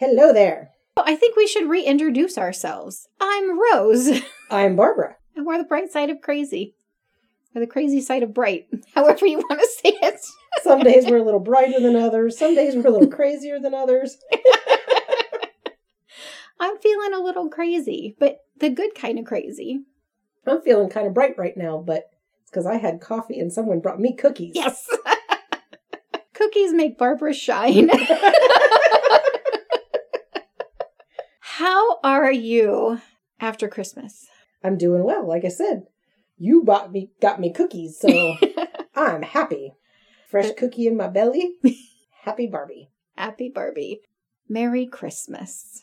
Hello there. Oh, I think we should reintroduce ourselves. I'm Rose, I'm Barbara. and we're the bright side of crazy. Or the crazy side of bright, however you want to say it. Some days we're a little brighter than others. Some days we're a little crazier than others. I'm feeling a little crazy, but the good kind of crazy. I'm feeling kind of bright right now, but it's because I had coffee and someone brought me cookies. Yes. Cookies make Barbara shine. How are you after Christmas? I'm doing well. Like I said, you bought me, got me cookies, so I'm happy. Fresh cookie in my belly. Happy Barbie. Happy Barbie. Merry Christmas.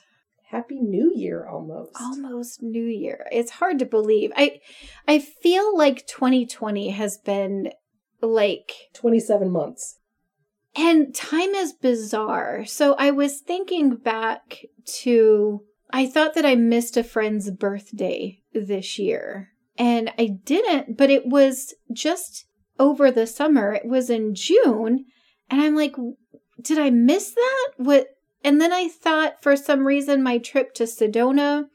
Happy New Year almost. Almost New Year. It's hard to believe. I I feel like 2020 has been like 27 months. and time is bizarre. So I was thinking back to I thought that I missed a friend's birthday this year. And I didn't, but it was just over the summer. It was in June. And I'm like, did I miss that? What and then I thought for some reason my trip to Sedona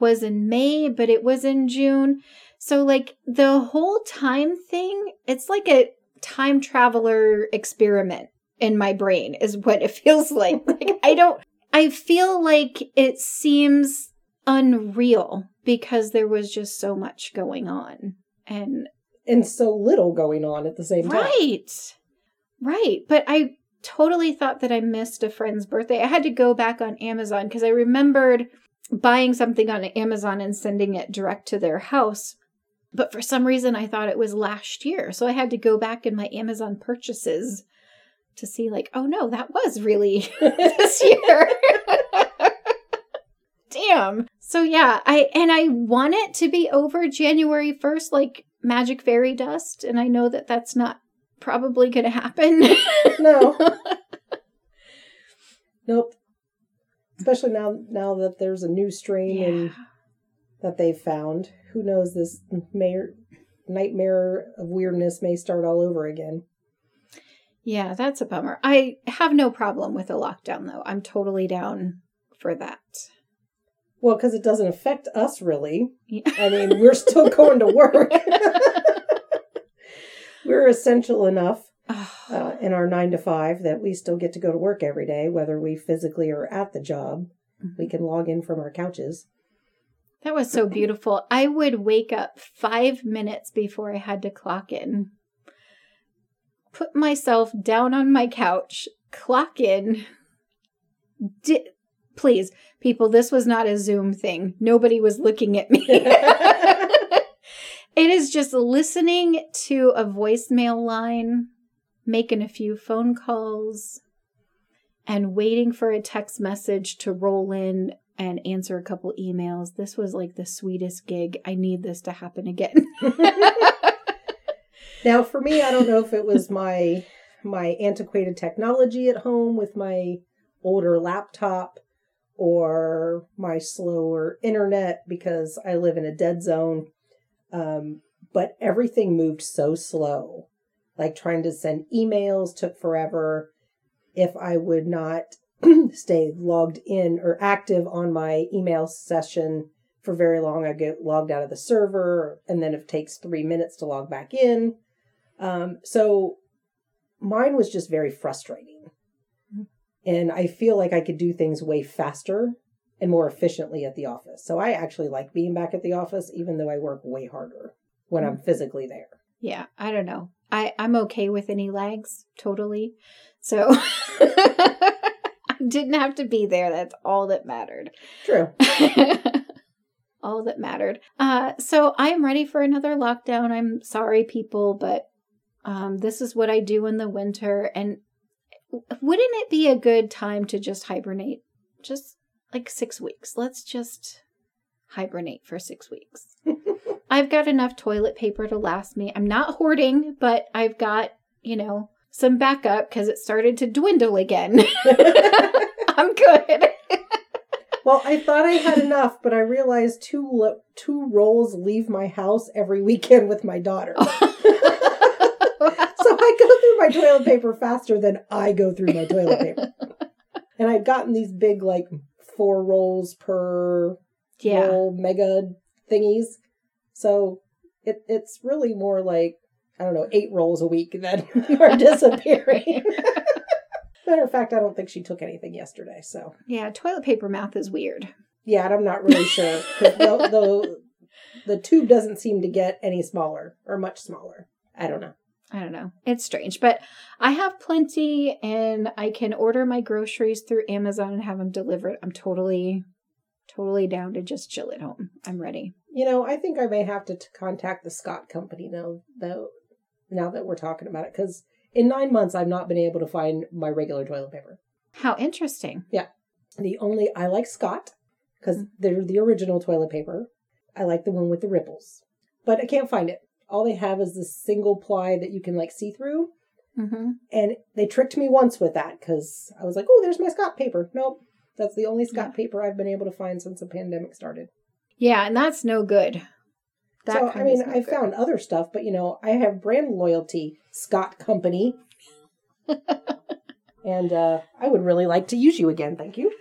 was in May, but it was in June. So like the whole time thing, it's like a time traveler experiment in my brain is what it feels like. like I don't I feel like it seems unreal because there was just so much going on. And And so little going on at the same time. right. Right. But I totally thought that I missed a friend's birthday. I had to go back on Amazon because I remembered buying something on Amazon and sending it direct to their house. But for some reason, I thought it was last year. So I had to go back in my Amazon purchases to see, like, oh no, that was really this year. Damn. So yeah, I and I want it to be over January 1st like magic fairy dust and I know that that's not probably going to happen. No. nope. Especially now now that there's a new strain and that they've found. Who knows this mayor nightmare of weirdness may start all over again. Yeah, that's a bummer. I have no problem with a lockdown though. I'm totally down for that. Well, because it doesn't affect us really. Yeah. I mean, we're still going to work. we're essential enough uh, in our nine to five that we still get to go to work every day, whether we physically are at the job. We can log in from our couches. That was so beautiful. I would wake up five minutes before I had to clock in, put myself down on my couch, clock in. Di- Please, people, this was not a Zoom thing. Nobody was looking at me. it is just listening to a voicemail line, making a few phone calls, and waiting for a text message to roll in and answer a couple emails. This was like the sweetest gig. I need this to happen again. Now, for me, I don't know if it was my my antiquated technology at home with my older laptop or my slower internet because I live in a dead zone. Um, but everything moved so slow. Like trying to send emails took forever. If I would not stay logged in or active on my email session for very long, I get logged out of the server, and then it takes three minutes to log back in. Um, so mine was just very frustrating. And I feel like I could do things way faster and more efficiently at the office. So I actually like being back at the office, even though I work way harder when I'm physically there. yeah, I don't know. I, I'm okay with any lags, totally. So I didn't have to be there. That's all that mattered. True. all that mattered. Uh, so I am ready for another lockdown. I'm sorry, people, but um, this is what I do in the winter. And wouldn't it be a good time to just hibernate? Just like six weeks. Let's just hibernate for six weeks. I've got enough toilet paper to last me. I'm not hoarding, but I've got, you know, some backup because it started to dwindle again. I'm good. Well, I thought I had enough, but I realized two lo- two rolls leave my house every weekend with my daughter. I go through my toilet paper faster than I go through my toilet paper. And I'd gotten these big, like, four rolls per Yeah. roll mega thingies. So it it's really more like, I don't know, eight rolls a week that are disappearing. Matter of fact, I don't think she took anything yesterday. So Yeah, toilet paper math is weird. yeah, and I'm not really sure. the, the the tube doesn't seem to get any smaller or much smaller. I don't know. I don't know. It's strange, but I have plenty and I can order my groceries through Amazon and have them delivered. I'm totally, totally down to just chill at home. I'm ready. You know, I think I may have to t- contact the Scott company now, though. Now that we're talking about it, because in nine months I've not been able to find my regular toilet paper. How interesting. Yeah. The only I like Scott because mm. they're the original toilet paper. I like the one with the ripples, but I can't find it. All they have is this single ply that you can like see through, hmm and they tricked me once with that because I was like, "Oh, there's my Scott paper." Nope, that's the only Scott paper I've been able to find since the pandemic started. Yeah, and that's no good. That so I mean, is no I good. found other stuff, but you know, I have brand loyalty, Scott Company, and uh, I would really like to use you again. Thank you.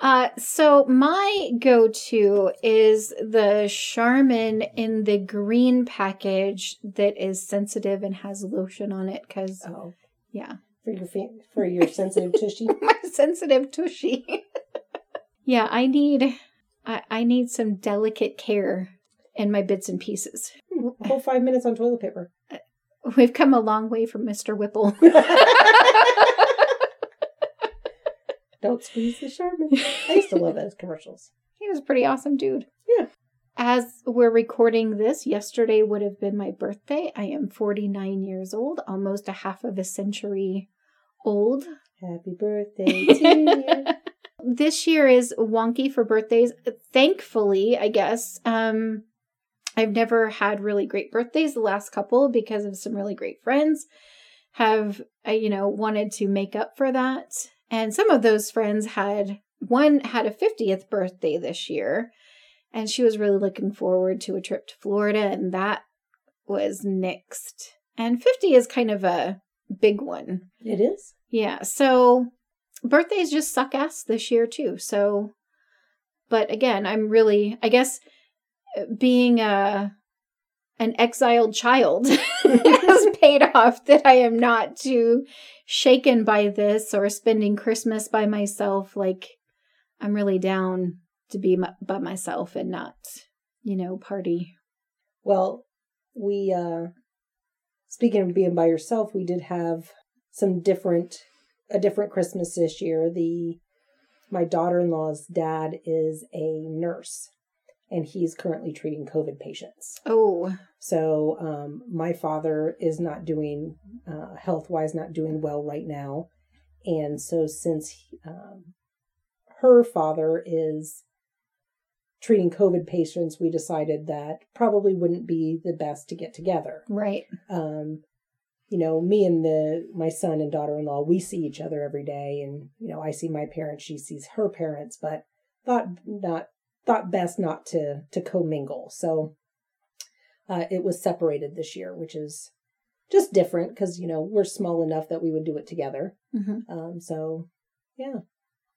Uh, so my go-to is the Charmin in the green package that is sensitive and has lotion on it. Cause Oh, yeah, for your for your sensitive tushy. my sensitive tushy. yeah, I need, I, I need some delicate care in my bits and pieces. A whole five minutes on toilet paper. We've come a long way from Mr. Whipple. Don't squeeze the Charmin. I used to love those commercials. He was a pretty awesome dude. Yeah. As we're recording this, yesterday would have been my birthday. I am 49 years old, almost a half of a century old. Happy birthday to you. This year is wonky for birthdays. Thankfully, I guess. Um I've never had really great birthdays the last couple because of some really great friends have uh, you know wanted to make up for that. And some of those friends had one had a 50th birthday this year and she was really looking forward to a trip to Florida and that was nixed. And 50 is kind of a big one. It is. Yeah, so birthdays just suck ass this year too. So, but again, I'm really, I guess, uh, being a an exiled child has paid off that I am not too shaken by this or spending Christmas by myself. Like, I'm really down to be m- by myself and not, you know, party. Well, we uh speaking of being by yourself, we did have some different a different Christmas this year. The my daughter-in-law's dad is a nurse and he's currently treating COVID patients. Oh, So um, my father is not doing uh, health wise, not doing well right now, and so since um, her father is treating COVID patients, we decided that probably wouldn't be the best to get together. right. Um, you know, me and the my son and daughter-in-law, we see each other every day, and you know, I see my parents, she sees her parents, but thought not thought best not to to commingle. So uh, it was separated this year, which is just different because you know we're small enough that we would do it together. hmm Um, so yeah,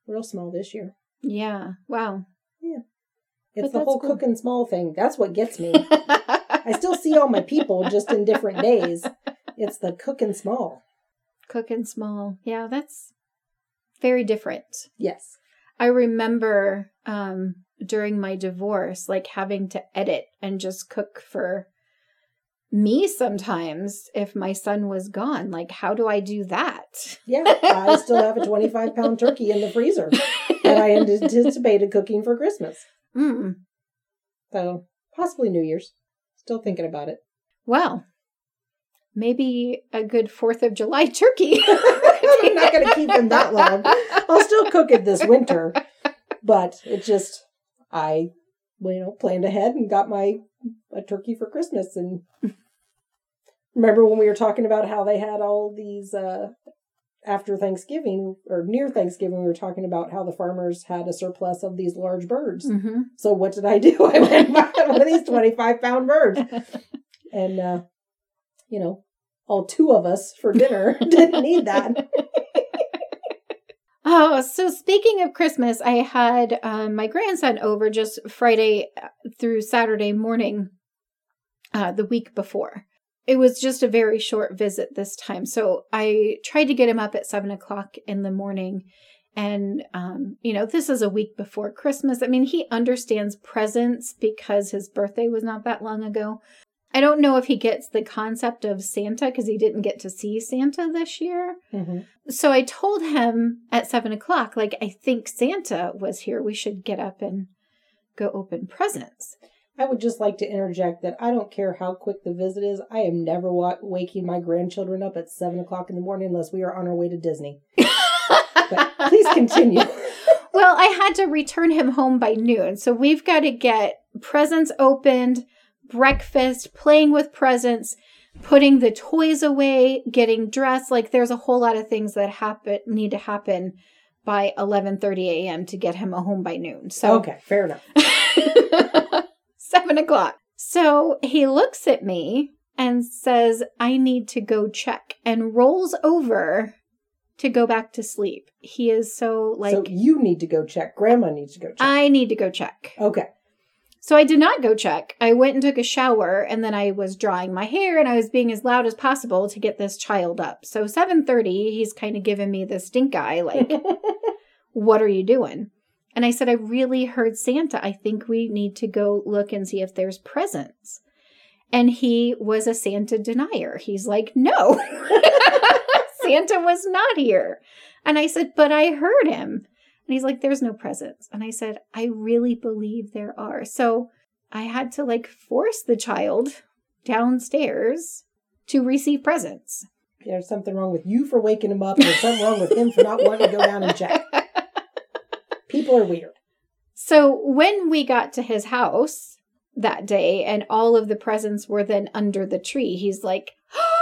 real small this year. Yeah. Wow. Yeah. It's But the whole cool. cooking small thing. That's what gets me. I still see all my people just in different days. It's the cooking small. Cooking small. Yeah, that's very different. Yes. I remember um during my divorce like having to edit and just cook for me sometimes if my son was gone. Like how do I do that? Yeah, I still have a 25 pound turkey in the freezer that I anticipated cooking for Christmas. Mm. So possibly New Year's. Still thinking about it. Well, maybe a good 4th of July turkey. I'm not going to keep him that long. I'll still cook it this winter, but it just, I, well, you know, planned ahead and got my a turkey for Christmas. And remember when we were talking about how they had all these, uh, after Thanksgiving or near Thanksgiving, we were talking about how the farmers had a surplus of these large birds. hmm So what did I do? I went and bought one of these 25 pound birds. And, uh, you know, all two of us for dinner didn't need that. Oh, so speaking of Christmas, I had um, my grandson over just Friday uh, through Saturday morning uh, the week before. It was just a very short visit this time. So I tried to get him up at seven o'clock in the morning. And, um, you know, this is a week before Christmas. I mean, he understands presents because his birthday was not that long ago. I don't know if he gets the concept of Santa because he didn't get to see Santa this year. Mm-hmm. So I told him at seven o'clock, like, I think Santa was here. We should get up and go open presents. I would just like to interject that I don't care how quick the visit is. I am never wa- waking my grandchildren up at seven o'clock in the morning unless we are on our way to Disney. but please continue. well, I had to return him home by noon. So we've got to get presents opened, breakfast, playing with presents, putting the toys away, getting dressed. Like there's a whole lot of things that happen need to happen by 11:30 a.m. to get him home by noon. So okay, fair enough. Seven o'clock. So he looks at me and says, I need to go check, and rolls over to go back to sleep. He is so like. so you need to go check. Grandma needs to go check. I need to go check. okay. So I did not go check. I went and took a shower and then I was drying my hair and I was being as loud as possible to get this child up. So 7:30, he's kind of giving me the stink eye like, "What are you doing?" And I said, "I really heard Santa. I think we need to go look and see if there's presents." And he was a Santa denier. He's like, "No. Santa was not here." And I said, "But I heard him." And he's like, there's no presents. And I said, I really believe there are. So I had to like force the child downstairs to receive presents. There's something wrong with you for waking him up, there's something wrong with him for not wanting to go down and check. People are weird. So when we got to his house that day and all of the presents were then under the tree, he's like,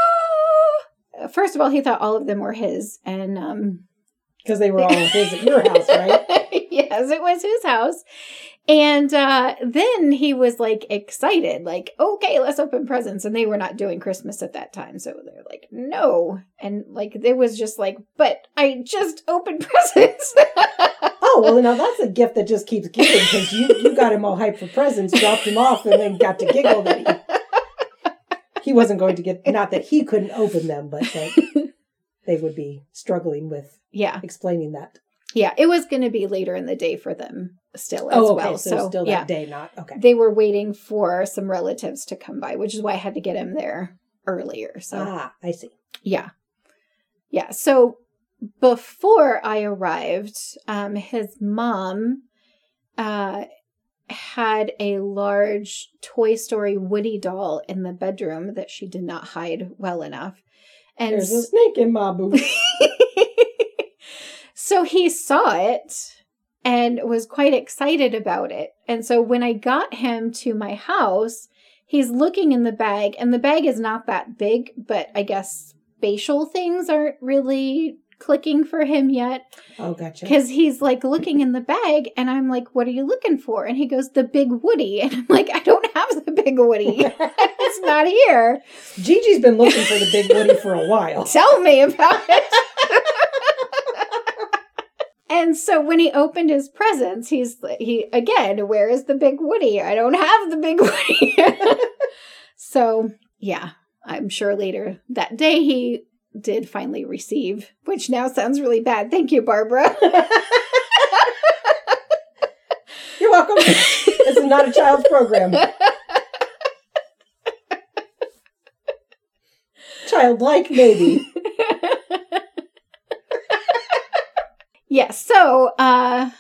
First of all, he thought all of them were his. And um, Because they were all his at your house, right? yes, it was his house. And uh, then he was like excited, like, okay, let's open presents. And they were not doing Christmas at that time. So they're like, no. And like, it was just like, but I just opened presents. Oh, well, now that's a gift that just keeps giving because you, you got him all hyped for presents, dropped him off, and then got to giggle that he, he wasn't going to get, not that he couldn't open them, but that they would be struggling with yeah. explaining that. Yeah. It was going to be later in the day for them still as Oh, okay. well. so, So, still that yeah. day, not, okay. They were waiting for some relatives to come by, which is why I had to get him there earlier. So, Ah, I see. Yeah. Yeah. So before I arrived, um, his mom uh, had a large Toy Story Woody doll in the bedroom that she did not hide well enough. And There's a snake in my boot. so he saw it and was quite excited about it. And so when I got him to my house, he's looking in the bag, and the bag is not that big, but I guess spatial things aren't really clicking for him yet Oh, gotcha. because he's like looking in the bag and i'm like what are you looking for and he goes the big woody and i'm like i don't have the big woody. It's not here. Gigi's been looking for the big Woody for a while. tell me about it. And so when he opened his presents he's he again where is the big woody? I don't have the big woody. So yeah i'm sure later that day he did finally receive which now sounds really bad. Thank you barbara. You're welcome. Not a child's program. Childlike, maybe. yeah so uh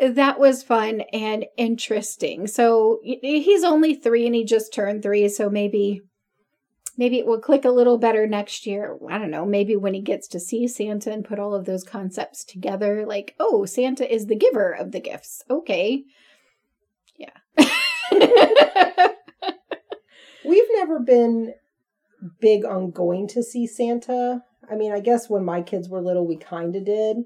that was fun and interesting so he's only three and he just turned three so maybe maybe it will click a little better next year i don't know maybe when he gets to see santa and put all of those concepts together like oh santa is the giver of the gifts okay We've never been big on going to see Santa. I mean, I guess when my kids were little, we kind of did,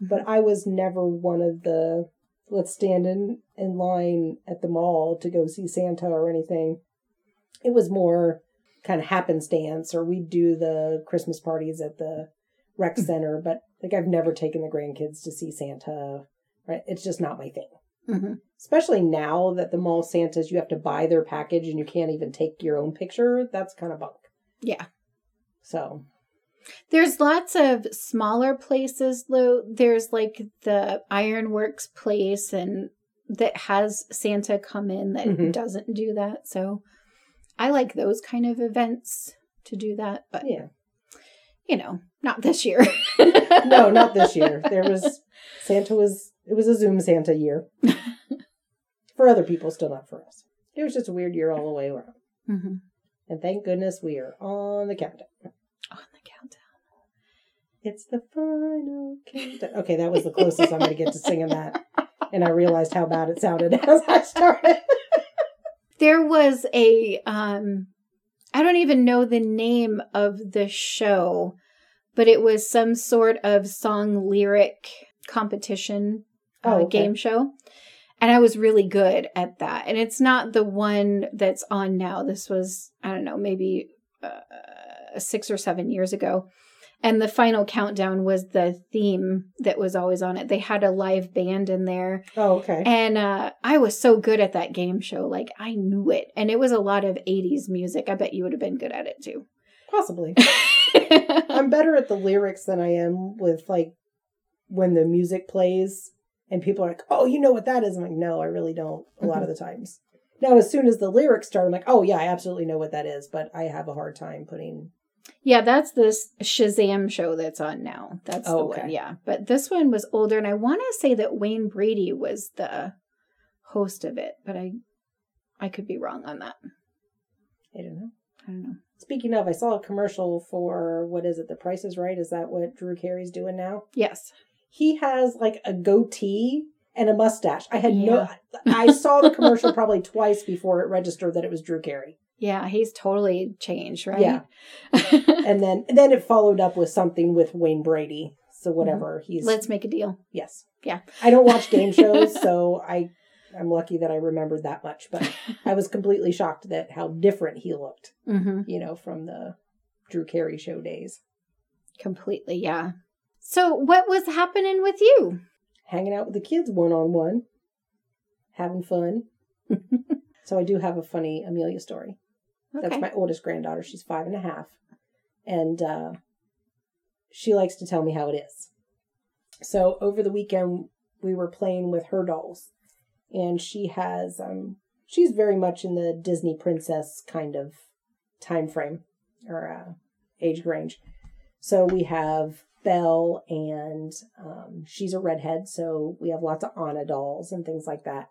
but mm-hmm. I was never one of the let's stand in, in line at the mall to go see Santa or anything. It was more kind of happenstance, or we'd do the Christmas parties at the rec mm. center, but like I've never taken the grandkids to see Santa. Right? It's just not my thing. Hmm Especially now that the mall Santas you have to buy their package and you can't even take your own picture. That's kind of bunk. Yeah. So There's lots of smaller places, though. There's like the Ironworks place, and that has Santa come in that Mhm. doesn't do that. So I like those kind of events to do that, but yeah. you know, not this year. No, not this year. There was Santa was it was a Zoom Santa year. for other people, still not for us. It was just a weird year all the way around. hmm And thank goodness we are on the countdown. On the countdown. It's the final countdown. Okay, that was the closest I'm going to get to singing that. And I realized how bad it sounded as I started. There was a um I don't even know the name of the show, but it was some sort of song lyric competition uh, Oh, okay. game show. And I was really good at that. And it's not the one that's on now. This was, I don't know, maybe uh, six or seven years ago. And the final countdown was the theme that was always on it. They had a live band in there. Oh, okay. And uh, I was so good at that game show. Like, I knew it. And it was a lot of 80s music. I bet you would have been good at it too. Possibly. I'm better at the lyrics than I am with like when the music plays and people are like, "Oh, you know what that is?" I'm like, "No, I really don't." A lot of the times. Now, as soon as the lyrics start, I'm like, "Oh yeah, I absolutely know what that is," but I have a hard time putting. Yeah, that's this Shazam show that's on now. That's the Oh, one. okay. Yeah. But this one was older and I want to say that Wayne Brady was the host of it, but I I could be wrong on that. I don't know. I don't know. Speaking of, I saw a commercial for what is it? The Price is Right. Is that what Drew Carey's doing now? Yes. He has like a goatee and a mustache. I had no. I saw the commercial probably twice before it registered that it was Drew Carey. Yeah, he's totally changed, right? Yeah. and then and then it followed up with something with Wayne Brady. So whatever he's Let's make a deal. yes Yeah. I don't watch game shows, so I I'm lucky that I remembered that much. But I was completely shocked that how different he looked, Mm-hmm. you know, from the Drew Carey show days. Completely, yeah. So what was happening with you? Hanging out with the kids one on one, having fun. so I do have a funny Amelia story. Okay. That's my oldest granddaughter. She's five and a half. And uh, she likes to tell me how it is. So over the weekend, we were playing with her dolls. And she has, um, she's very much in the Disney princess kind of time frame or uh, age range. So we have Belle, and um, she's a redhead. So we have lots of Anna dolls and things like that.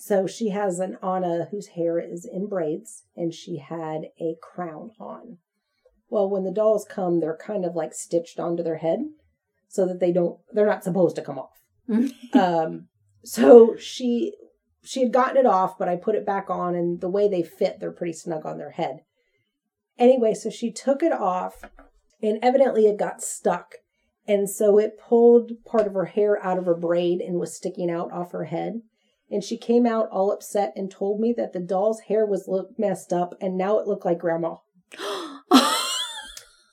So she has an Anna whose hair is in braids and she had a crown on. Well, when the dolls come, they're kind of like stitched onto their head so that they don't, they're not supposed to come off. um, so she, she had gotten it off, but I put it back on and the way they fit, they're pretty snug on their head. Anyway, so she took it off and evidently it got stuck. And so it pulled part of her hair out of her braid and was sticking out off her head and she came out all upset and told me that the doll's hair was look messed up and now it looked like grandma.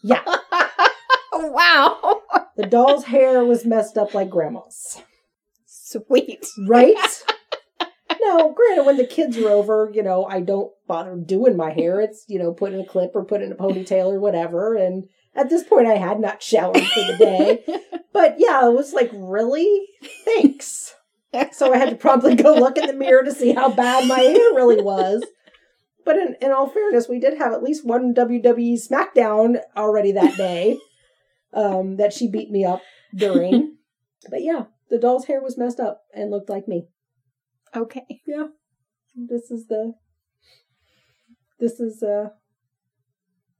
Yeah, wow. the doll's hair was messed up like grandma's. Sweet. Right? no, granted, when the kids are over, you know, I don't bother doing my hair. It's, you know, put in a clip or put in a ponytail or whatever. And at this point, I had not showered for the day. But yeah, it was like, really? Thanks. So I had to promptly go look in the mirror to see how bad my hair really was. But in, in all fairness, we did have at least one WWE SmackDown already that day um, that she beat me up during. but yeah, the doll's hair was messed up and looked like me. okay. Yeah. This is the this is uh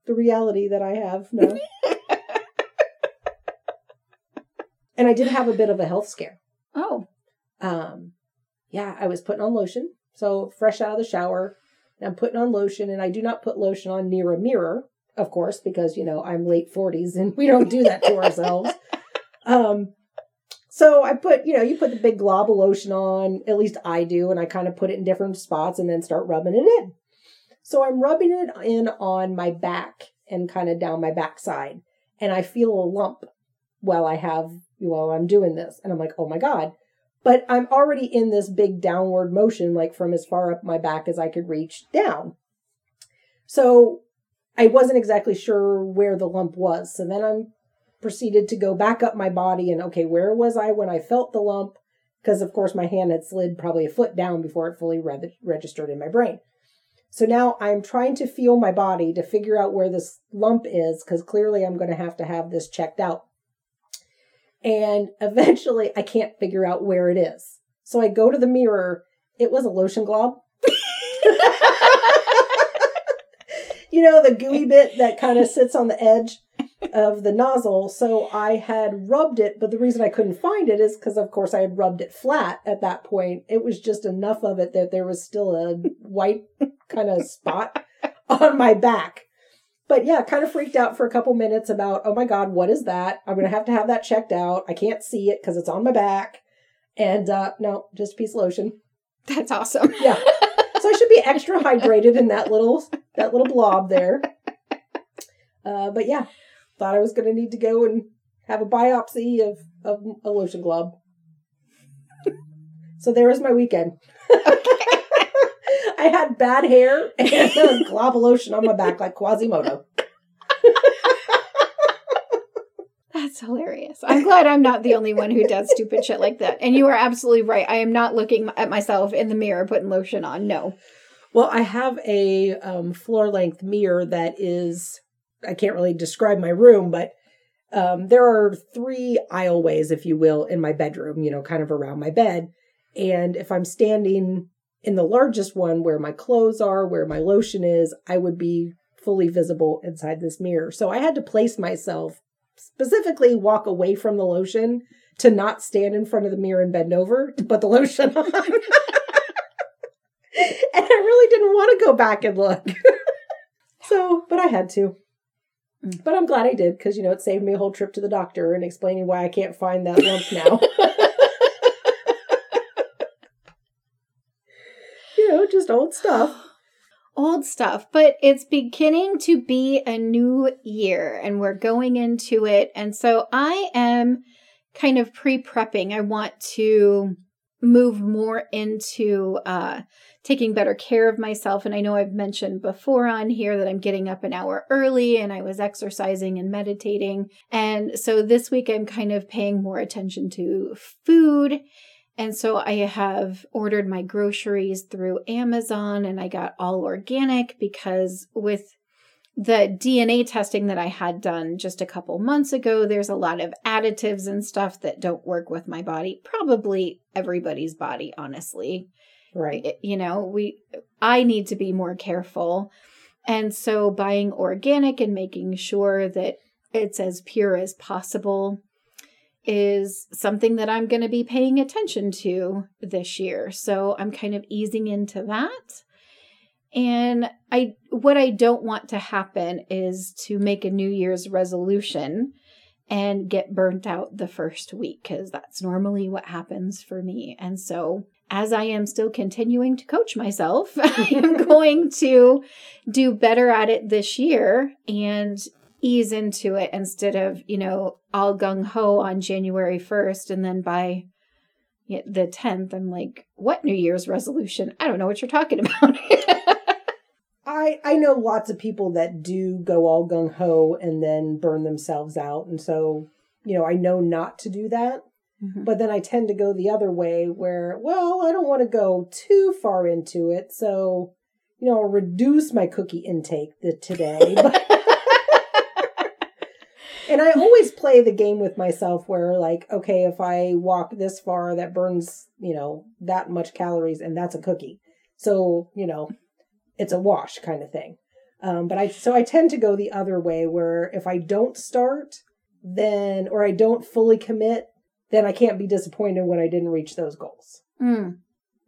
the reality that I have now. and I did have a bit of a health scare. Oh. Um yeah, I was putting on lotion. So fresh out of the shower, and I'm putting on lotion and I do not put lotion on near a mirror, of course, because you know, I'm late 40s and we don't do that to ourselves. Um so I put, you know, you put the big glob of lotion on, at least I do, and I kind of put it in different spots and then start rubbing it in. So I'm rubbing it in on my back and kind of down my backside. and I feel a lump while I have while I'm doing this. And I'm like, oh my God. But I'm already in this big downward motion, like from as far up my back as I could reach down. So I wasn't exactly sure where the lump was. So then I'm proceeded to go back up my body and okay, where was I when I felt the lump? Because of course my hand had slid probably a foot down before it fully re- registered in my brain. So now I'm trying to feel my body to figure out where this lump is because clearly I'm going to have to have this checked out. And eventually I can't figure out where it is. So I go to the mirror. It was a lotion glob. you know, the gooey bit that kind of sits on the edge of the nozzle. So I had rubbed it, but the reason I couldn't find it is because, of course, I had rubbed it flat at that point. It was just enough of it that there was still a white kind of spot on my back. But yeah, kind of freaked out for a couple minutes about, oh my God, what is that? I'm going to have to have that checked out. I can't see it because it's on my back. And uh, no, just a piece of lotion. That's awesome. Yeah. So I should be extra hydrated in that little that little blob there. Uh, but yeah, thought I was going to need to go and have a biopsy of, of a lotion glob. so there was my weekend. I had bad hair and a glob of lotion on my back like Quasimodo. That's hilarious. I'm glad I'm not the only one who does stupid shit like that. And you are absolutely right. I am not looking at myself in the mirror putting lotion on. No. Well, I have a um, floor length mirror that is, I can't really describe my room, but um, there are three aisleways, if you will, in my bedroom, you know, kind of around my bed. And if I'm standing in the largest one where my clothes are, where my lotion is, I would be fully visible inside this mirror. So I had to place myself, specifically walk away from the lotion to not stand in front of the mirror and bend over to put the lotion on. and I really didn't want to go back and look. so, but I had to. Mm. But I'm glad I did because, you know, it saved me a whole trip to the doctor and explaining why I can't find that lump now. you know, just old stuff. Old stuff, but it's beginning to be a new year and we're going into it. And so I am kind of pre prepping. I want to move more into uh, taking better care of myself. And I know I've mentioned before on here that I'm getting up an hour early and I was exercising and meditating. And so this week I'm kind of paying more attention to food. And so I have ordered my groceries through Amazon and I got all organic because with the DNA testing that I had done just a couple months ago, there's a lot of additives and stuff that don't work with my body. Probably everybody's body, honestly. Right. It- you know, we I need to be more careful. And so buying organic and making sure that it's as pure as possible is something that I'm going to be paying attention to this year. So I'm kind of easing into that. And I what I don't want to happen is to make a New Year's resolution and get burnt out the first week cuz that's normally what happens for me. And so as I am still continuing to coach myself, I am going to do better at it this year and ease into it instead of, you know, all gung ho on January 1st. And then by the 10th, I'm like, what New Year's resolution? I don't know what you're talking about. I I know lots of people that do go all gung ho and then burn themselves out, and so you know I know not to do that. Mhm. But then I tend to go the other way, where well I don't want to go too far into it, so you know I'll reduce my cookie intake the, today. But and I always play the game with myself where like okay if I walk this far that burns you know that much calories and that's a cookie, so you know it's a wash kind of thing. Um, but I so I tend to go the other way where if I don't start, then or I don't fully commit, then I can't be disappointed when I didn't reach those goals. Mm.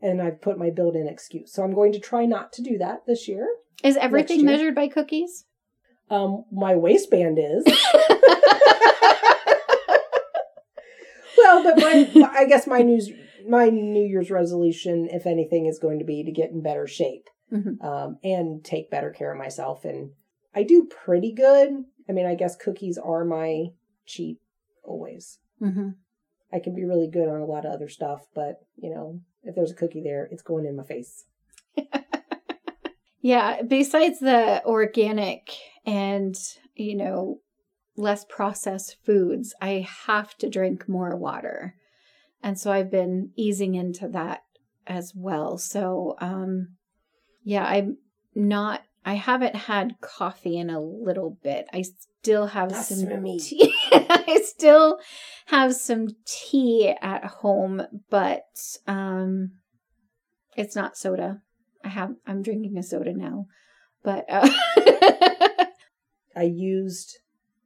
And I've put my built-in excuse. So I'm going to try not to do that this year. Is everything year. measured by cookies? Um, my waistband is. well, but my, I guess my news my New Year's resolution, if anything, is going to be to get in better shape. Mhm. um, and take better care of myself. And I do pretty good I mean, I guess cookies are my cheat always. Mm-hmm. I can be really good on a lot of other stuff, but you know, if there's a cookie there, it's going in my face. Yeah, besides the organic and, you know, less processed foods, I have to drink more water. And so I've been easing into that as well. So, um, yeah, I'm not, I haven't had coffee in a little bit. I still have That's some me. tea. I still have some tea at home, but, um, it's not soda. I have, I'm drinking a soda now, but, uh, I used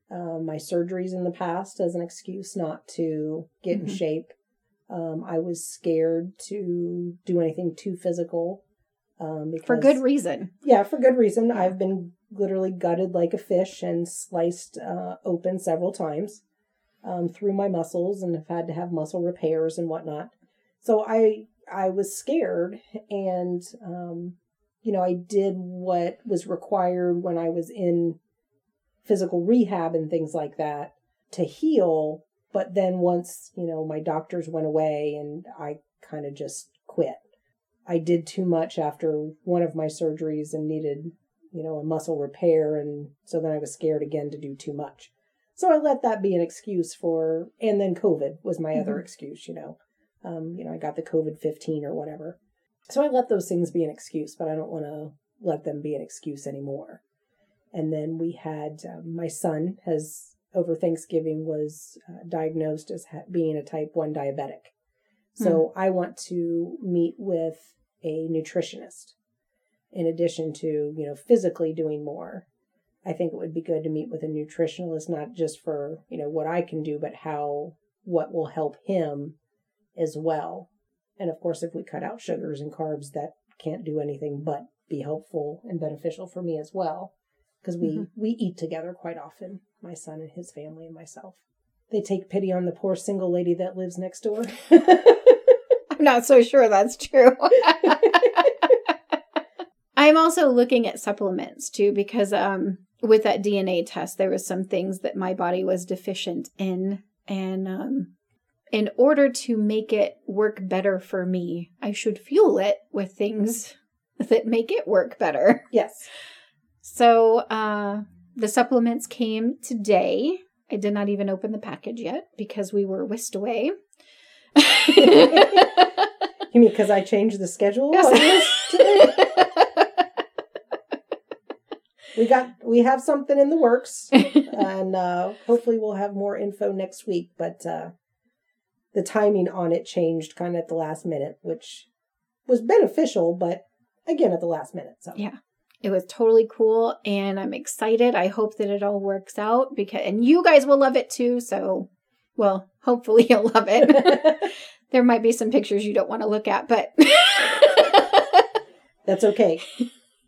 uh, my surgeries in the past as an excuse not to get in Mhm. shape. Um, I was scared to do anything too physical. Um, because, for good reason. Yeah, for good reason. I've been literally gutted like a fish and sliced uh, open several times um, through my muscles, and have had to have muscle repairs and whatnot. So I I was scared, and um, you know I did what was required when I was in physical rehab and things like that to heal. But then once you know my doctors went away, and I kind of just quit. I did too much after one of my surgeries and needed, you know, a muscle repair. And so then I was scared again to do too much. So I let that be an excuse for, and then COVID was my other Mhm. excuse, you know. Um, you know, I got the COVID 15 or whatever. So I let those things be an excuse, but I don't want to let them be an excuse anymore. And then we had um, my son has over Thanksgiving was uh, diagnosed as ha- being a type 1 diabetic. So I want to meet with a nutritionist in addition to, you know, physically doing more. I think it would be good to meet with a nutritionalist, not just for, you know, what I can do, but how, what will help him as well. And of course, if we cut out sugars and carbs, that can't do anything but be helpful and beneficial for me as well. Because we, Mhm. we eat together quite often, my son and his family and myself. They take pity on the poor single lady that lives next door. I'm not so sure that's true. I'm also looking at supplements too because um with that DNA test there was some things that my body was deficient in and um in order to make it work better for me, I should fuel it with things that make it work better. yes. So uh the supplements came today. I did not even open the package yet because we were whisked away. You mean because I changed the schedule? Yes. on this today? we got we have something in the works, and uh, hopefully we'll have more info next week. But uh, the timing on it changed kind of at the last minute, which was beneficial, but again at the last minute. So Yeah. It was totally cool and I'm excited. I hope that it all works out because and you guys will love it too, so well, hopefully you'll love it. there might be some pictures you don't want to look at, but that's okay.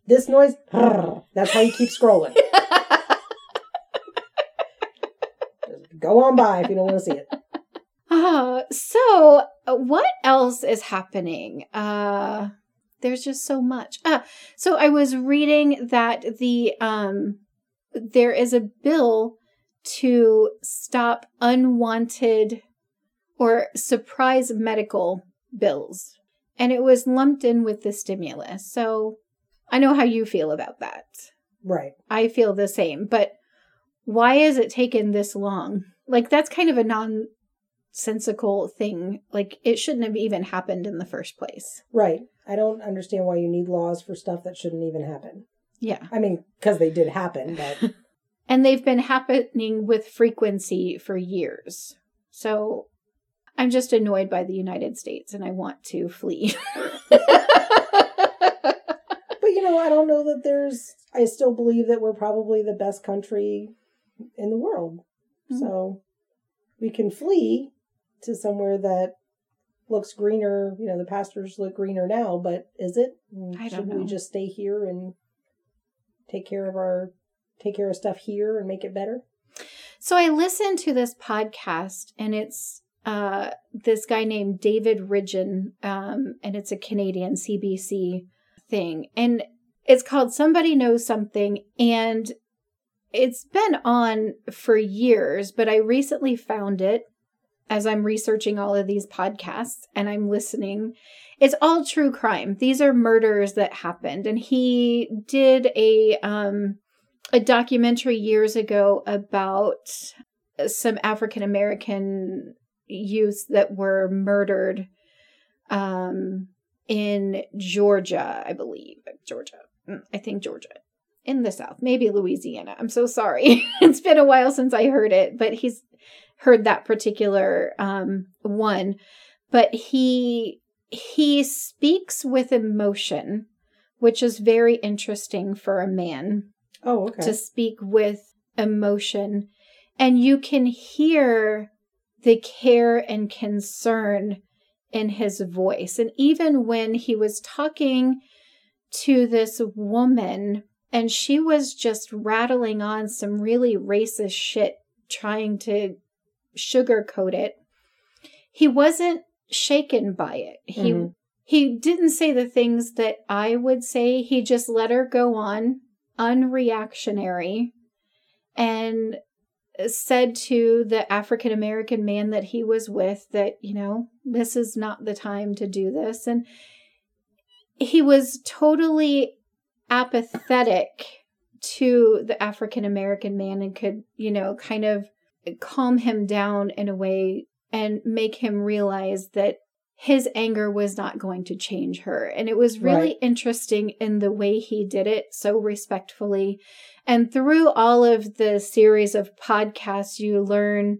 This noise, that's how you keep scrolling. Go on by if you don't want to see it. uh, so what else is happening? Uh there's just so much. Ah, so I was reading that the um there is a bill to stop unwanted or surprise medical bills. And it was lumped in with the stimulus. So I know how you feel about that. Right. I feel the same, but why is it taken this long? Like that's kind of a nonsensical thing. Like it shouldn't have even happened in the first place. Right. I don't understand why you need laws for stuff that shouldn't even happen. Yeah. I mean, because they did happen, but And they've been happening with frequency for years. So I'm just annoyed by the United States and I want to flee. but you know, I don't know that there's. I still believe that we're probably the best country in the world. Mhm. So we can flee to somewhere that looks greener. You know, the pastures look greener now, but is it? Should we just stay here and take care of our take care of stuff here and make it better? So I listened to this podcast, and it's uh, this guy named David Ridgen, um, and it's a Canadian CBC thing, and it's called "Somebody Knows Something," and it's been on for years, but I recently found it as I'm researching all of these podcasts and I'm listening. It's all true crime. These are murders that happened. And he did a um a documentary years ago about some African American youth that were murdered um in Georgia, I believe. Georgia. Mm, I think Georgia in the South, maybe Louisiana. I'm so sorry. it's been a while since I heard it, but he's heard that particular um, one. But he he speaks with emotion, which is very interesting for a man. Oh, okay. To speak with emotion, and you can hear the care and concern in his voice. And even when he was talking to this woman and she was just rattling on some really racist shit, trying to sugarcoat it. He wasn't shaken by it. He mm-hmm. he didn't say the things that I would say. He just let her go on, unreactionary, and said to the African American man that he was with that, you know, this is not the time to do this. And he was totally apathetic to the African American man and could, you know, kind of calm him down in a way and make him realize that his anger was not going to change her. And it was really right. interesting in the way he did it so respectfully. And through all of the series of podcasts, you learn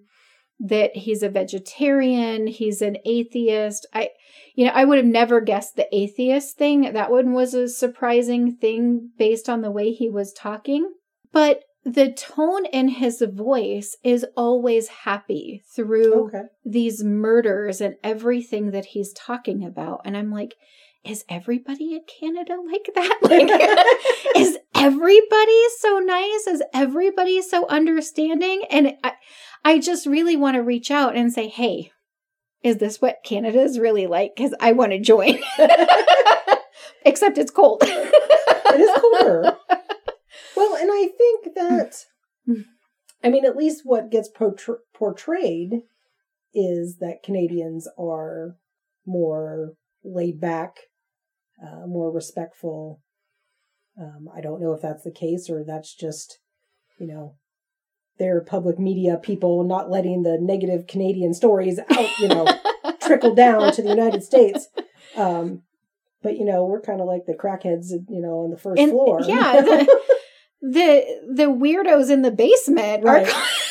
that he's a vegetarian, he's an atheist. I you know, I would have never guessed the atheist thing. That one was a surprising thing based on the way he was talking. But the tone in his voice is always happy through okay. these murders and everything that he's talking about. And I'm like, is everybody in Canada like that? Like, is everybody so nice? Is everybody so understanding? And I, I just really want to reach out and say, hey, is this what Canada is really like? Because I want to join. Except it's cold. it is colder. Well, and I think that, I mean, at least what gets portrayed is that Canadians are more laid back, uh, more respectful. Um, I don't know if that's the case or that's just, you know, their public media people not letting the negative Canadian stories out, you know, trickle down to the United States. Um, but you know, we're kind of like the crackheads, you know, on the first and, floor. Yeah, the, the, weirdos in the basement. Right.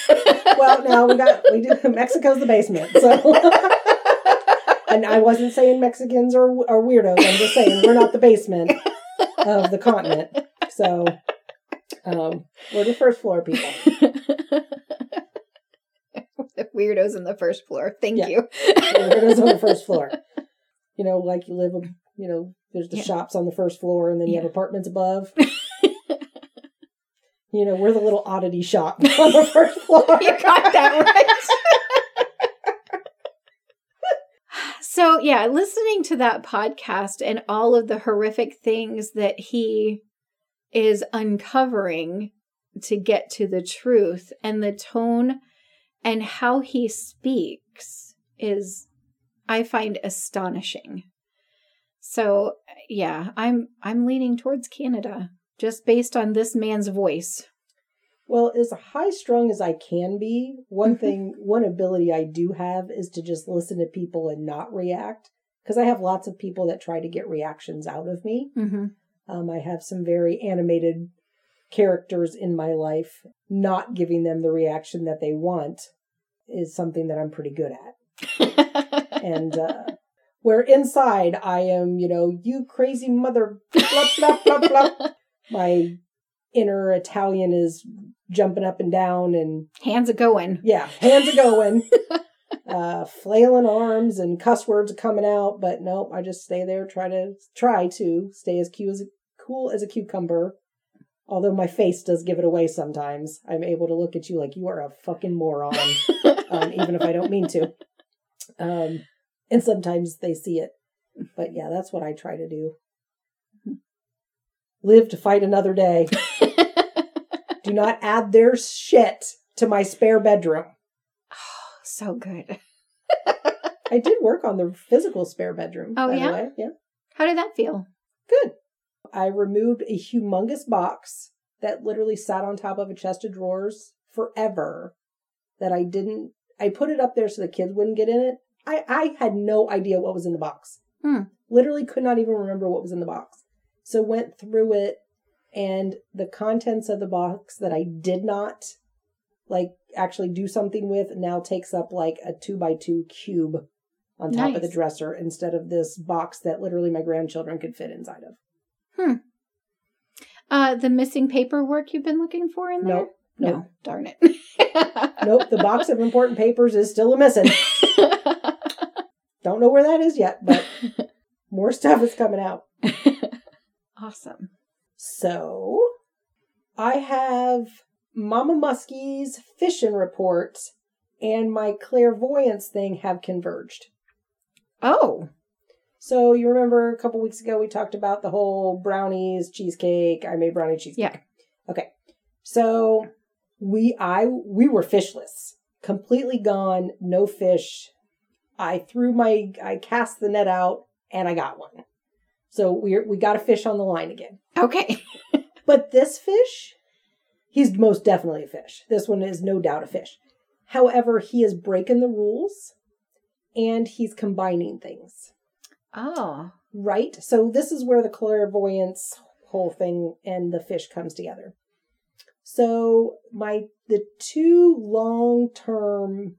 well, now we got we do Mexico's the basement, so. and I wasn't saying Mexicans are are weirdos. I'm just saying we're not the basement of the continent. So um, we're the first floor people. the weirdos in the first floor. Thank yeah. you. weirdos on the first floor. You know, like you live, you know, there's the yeah. shops on the first floor and then you have apartments above. You know, we're the little oddity shop on the first floor. you got that right. so, yeah, listening to that podcast and all of the horrific things that he is uncovering to get to the truth and the tone and how he speaks is I find astonishing. So, yeah, I'm I'm leaning towards Canada just based on this man's voice. Well, as high strung as I can be, one mm-hmm. thing, one ability I do have is to just listen to people and not react. Because I have lots of people that try to get reactions out of me. Mm-hmm. Um, I have some very animated characters in my life. Not giving them the reaction that they want is something that I'm pretty good at. and uh, where inside I am, you know, you crazy mother, blah, blah, blah, blah. My inner Italian is jumping up and down and hands are going. Yeah, hands are going. uh, flailing arms and cuss words are coming out, but nope, I just stay there, try to try to stay as cute as cool as a cucumber. Although my face does give it away sometimes, I'm able to look at you like you are a fucking moron, um, even if I don't mean to. Um, and sometimes they see it, but yeah, that's what I try to do. Live to fight another day. Do not add their shit to my spare bedroom. Oh, so good. I did work on the physical spare bedroom. Oh, by the yeah? way. Yeah. How did that feel? Good. I removed a humongous box that literally sat on top of a chest of drawers forever that I didn't I put it up there so the kids wouldn't get in it. I, I had no idea what was in the box. Hmm. Literally could not even remember what was in the box. So went through it and the contents of the box that I did not like actually do something with now takes up like a two by two cube on top of the dresser instead of this box that literally my grandchildren could fit inside of. Hmm. Uh, the missing paperwork you've been looking for in there? Nope. Nope. No, darn it. Nope. The box of important papers is still a missing. Don't know where that is yet, but more stuff is coming out. Awesome. So I have Mama Muskie's fishing report and my clairvoyance thing have converged. Oh, So you remember a couple weeks ago we talked about the whole brownies, cheesecake. I made brownie cheesecake. yeah. Okay. So we I we were fishless. Completely gone, no fish. I threw my I cast the net out and I got one. So we we got a fish on the line again. Okay. But this fish, he's most definitely a fish. This one is no doubt a fish. However, he is breaking the rules and he's combining things. Oh. Right? So this is where the clairvoyance whole thing and the fish comes together. So my the two long-term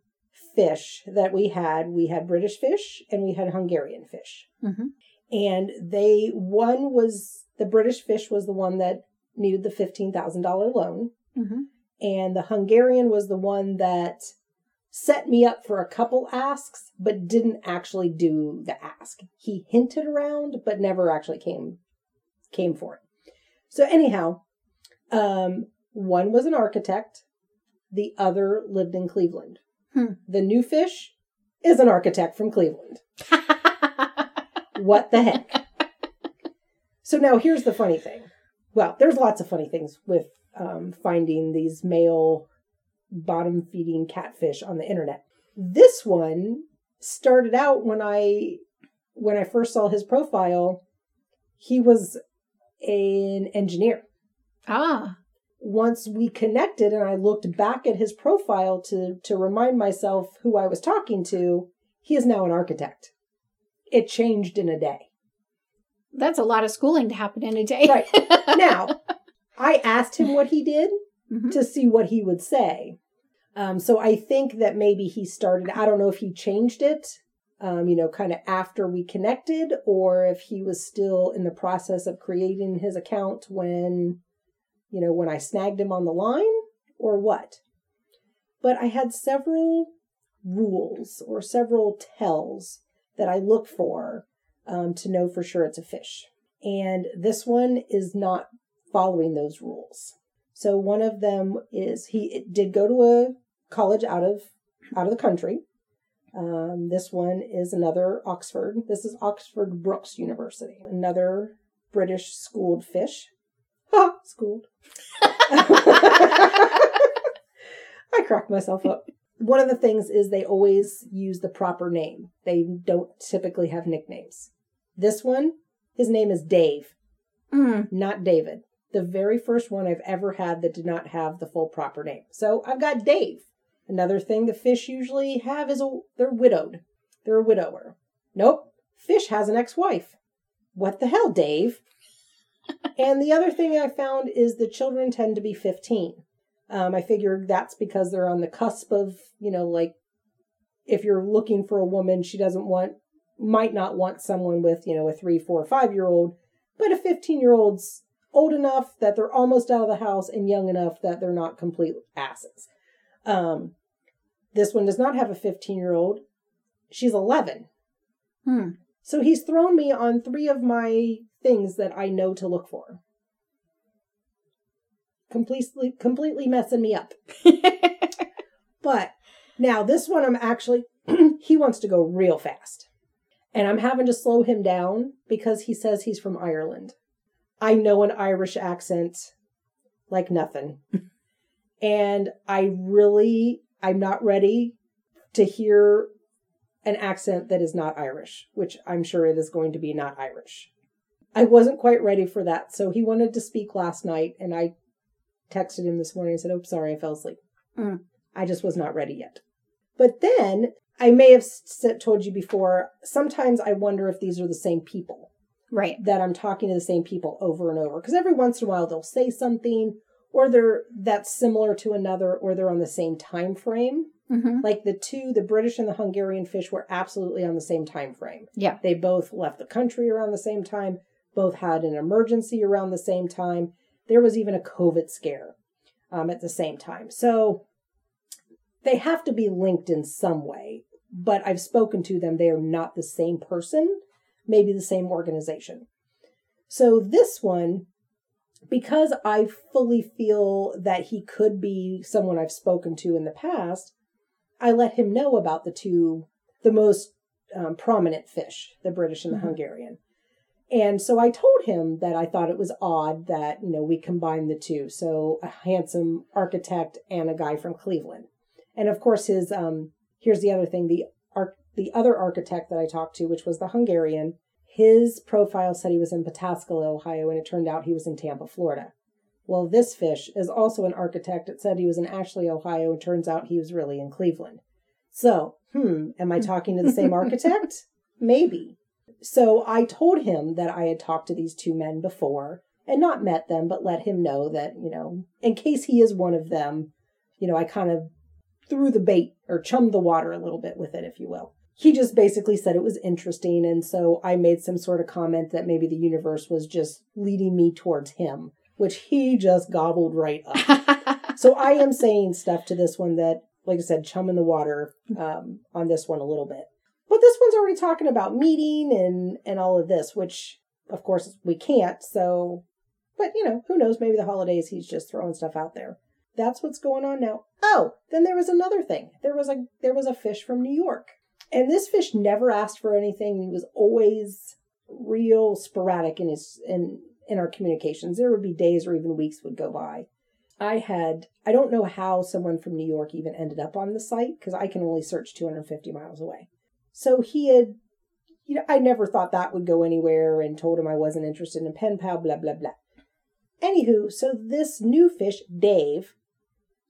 fish that we had, we had British fish and we had Hungarian fish. hmm And they one was the British fish was the one that needed the $15,000 loan hmm and the Hungarian was the one that set me up for a couple asks but didn't actually do the ask. He hinted around but never actually came came for it. So anyhow, um one was an architect, the other lived in Cleveland. Hmm. The new fish is an architect from Cleveland. What the heck? so now here's the funny thing. Well, there's lots of funny things with um, finding these male bottom feeding catfish on the internet. This one started out when I when I first saw his profile. He was an engineer. ah. Once we connected and I looked back at his profile to to remind myself who I was talking to, he is now an architect. It changed in a day. That's a lot of schooling to happen in a day. Right. Now, I asked him what he did Mhm. to see what he would say. Um, so I think that maybe he started, I don't know if he changed it, um, you know, kind of after we connected, or if he was still in the process of creating his account when, you know, when I snagged him on the line, or what. But I had several rules or several tells that I look for um, to know for sure it's a fish. And this one is not following those rules. So one of them is he did go to a college out of out of the country. Um, this one is another Oxford. This is Oxford Brookes University, another British schooled fish. Ha, schooled. I cracked myself up. One of the things is they always use the proper name. They don't typically have nicknames. This one, his name is Dave, Mm. not David. The very first one I've ever had that did not have the full proper name. So I've got Dave. Another thing the fish usually have is a they're widowed. They're a widower. Nope. Fish has an ex-wife. What the hell, Dave? and the other thing I found is the children tend to be 15. Um, I figure that's because they're on the cusp of, you know, like if you're looking for a woman, she doesn't want, might not want someone with, you know, a three, four, five year old, but a 15 year old's old enough that they're almost out of the house and young enough that they're not complete asses. Um, this one does not have a 15 year old. She's 11. Hmm. So he's thrown me on three of my things that I know to look for. Completely, completely messing me up. But now this one, I'm actually, he wants to go real fast. And I'm having to slow him down because he says he's from Ireland. I know an Irish accent like nothing. And I really, I'm not ready to hear an accent that is not Irish, which I'm sure it is going to be not Irish. I wasn't quite ready for that. So he wanted to speak last night, and I texted him this morning and said, Oh, sorry, I fell asleep. Mm. I just was not ready yet. But then I may have told you before, sometimes I wonder if these are the same people. Right. That I'm talking to the same people over and over. Because every once in a while they'll say something or they're that's similar to another or they're on the same time frame. Mm-hmm. Like the two, the British and the Hungarian fish were absolutely on the same time frame. Yeah. They both left the country around the same time, both had an emergency around the same time. There was even a COVID scare um, at the same time. So they have to be linked in some way, but I've spoken to them. They are not the same person, maybe the same organization. So this one, because I fully feel that he could be someone I've spoken to in the past, I let him know about the two, the most um, prominent fish, the British and the mm-hmm. Hungarian. And so I told him that I thought it was odd that, you know, we combined the two. So a handsome architect and a guy from Cleveland. And of course his um here's the other thing, the arc the other architect that I talked to, which was the Hungarian, his profile said he was in Pataskala, Ohio, and it turned out he was in Tampa, Florida. Well, this fish is also an architect. It said he was in Ashley, Ohio, and turns out he was really in Cleveland. So, hmm, am I talking to the same architect? Maybe. So I told him that I had talked to these two men before and not met them, but let him know that, you know, in case he is one of them, you know, I kind of threw the bait or chummed the water a little bit with it, if you will. He just basically said it was interesting. And so I made some sort of comment that maybe the universe was just leading me towards him, which he just gobbled right up. so I am saying stuff to this one that, like I said, chum in the water um, on this one a little bit. But this one's already talking about meeting and and all of this, which of course we can't. So, but you know, who knows? Maybe the holidays he's just throwing stuff out there. That's what's going on now. Oh, then there was another thing. There was a there was a fish from New York. And this fish never asked for anything. He was always real sporadic in his in in our communications. There would be days or even weeks would go by. I had I don't know how someone from New York even ended up on the site because I can only search 250 miles away. So he had you know, I never thought that would go anywhere and told him I wasn't interested in pen pal, blah, blah, blah. Anywho, so this new fish, Dave,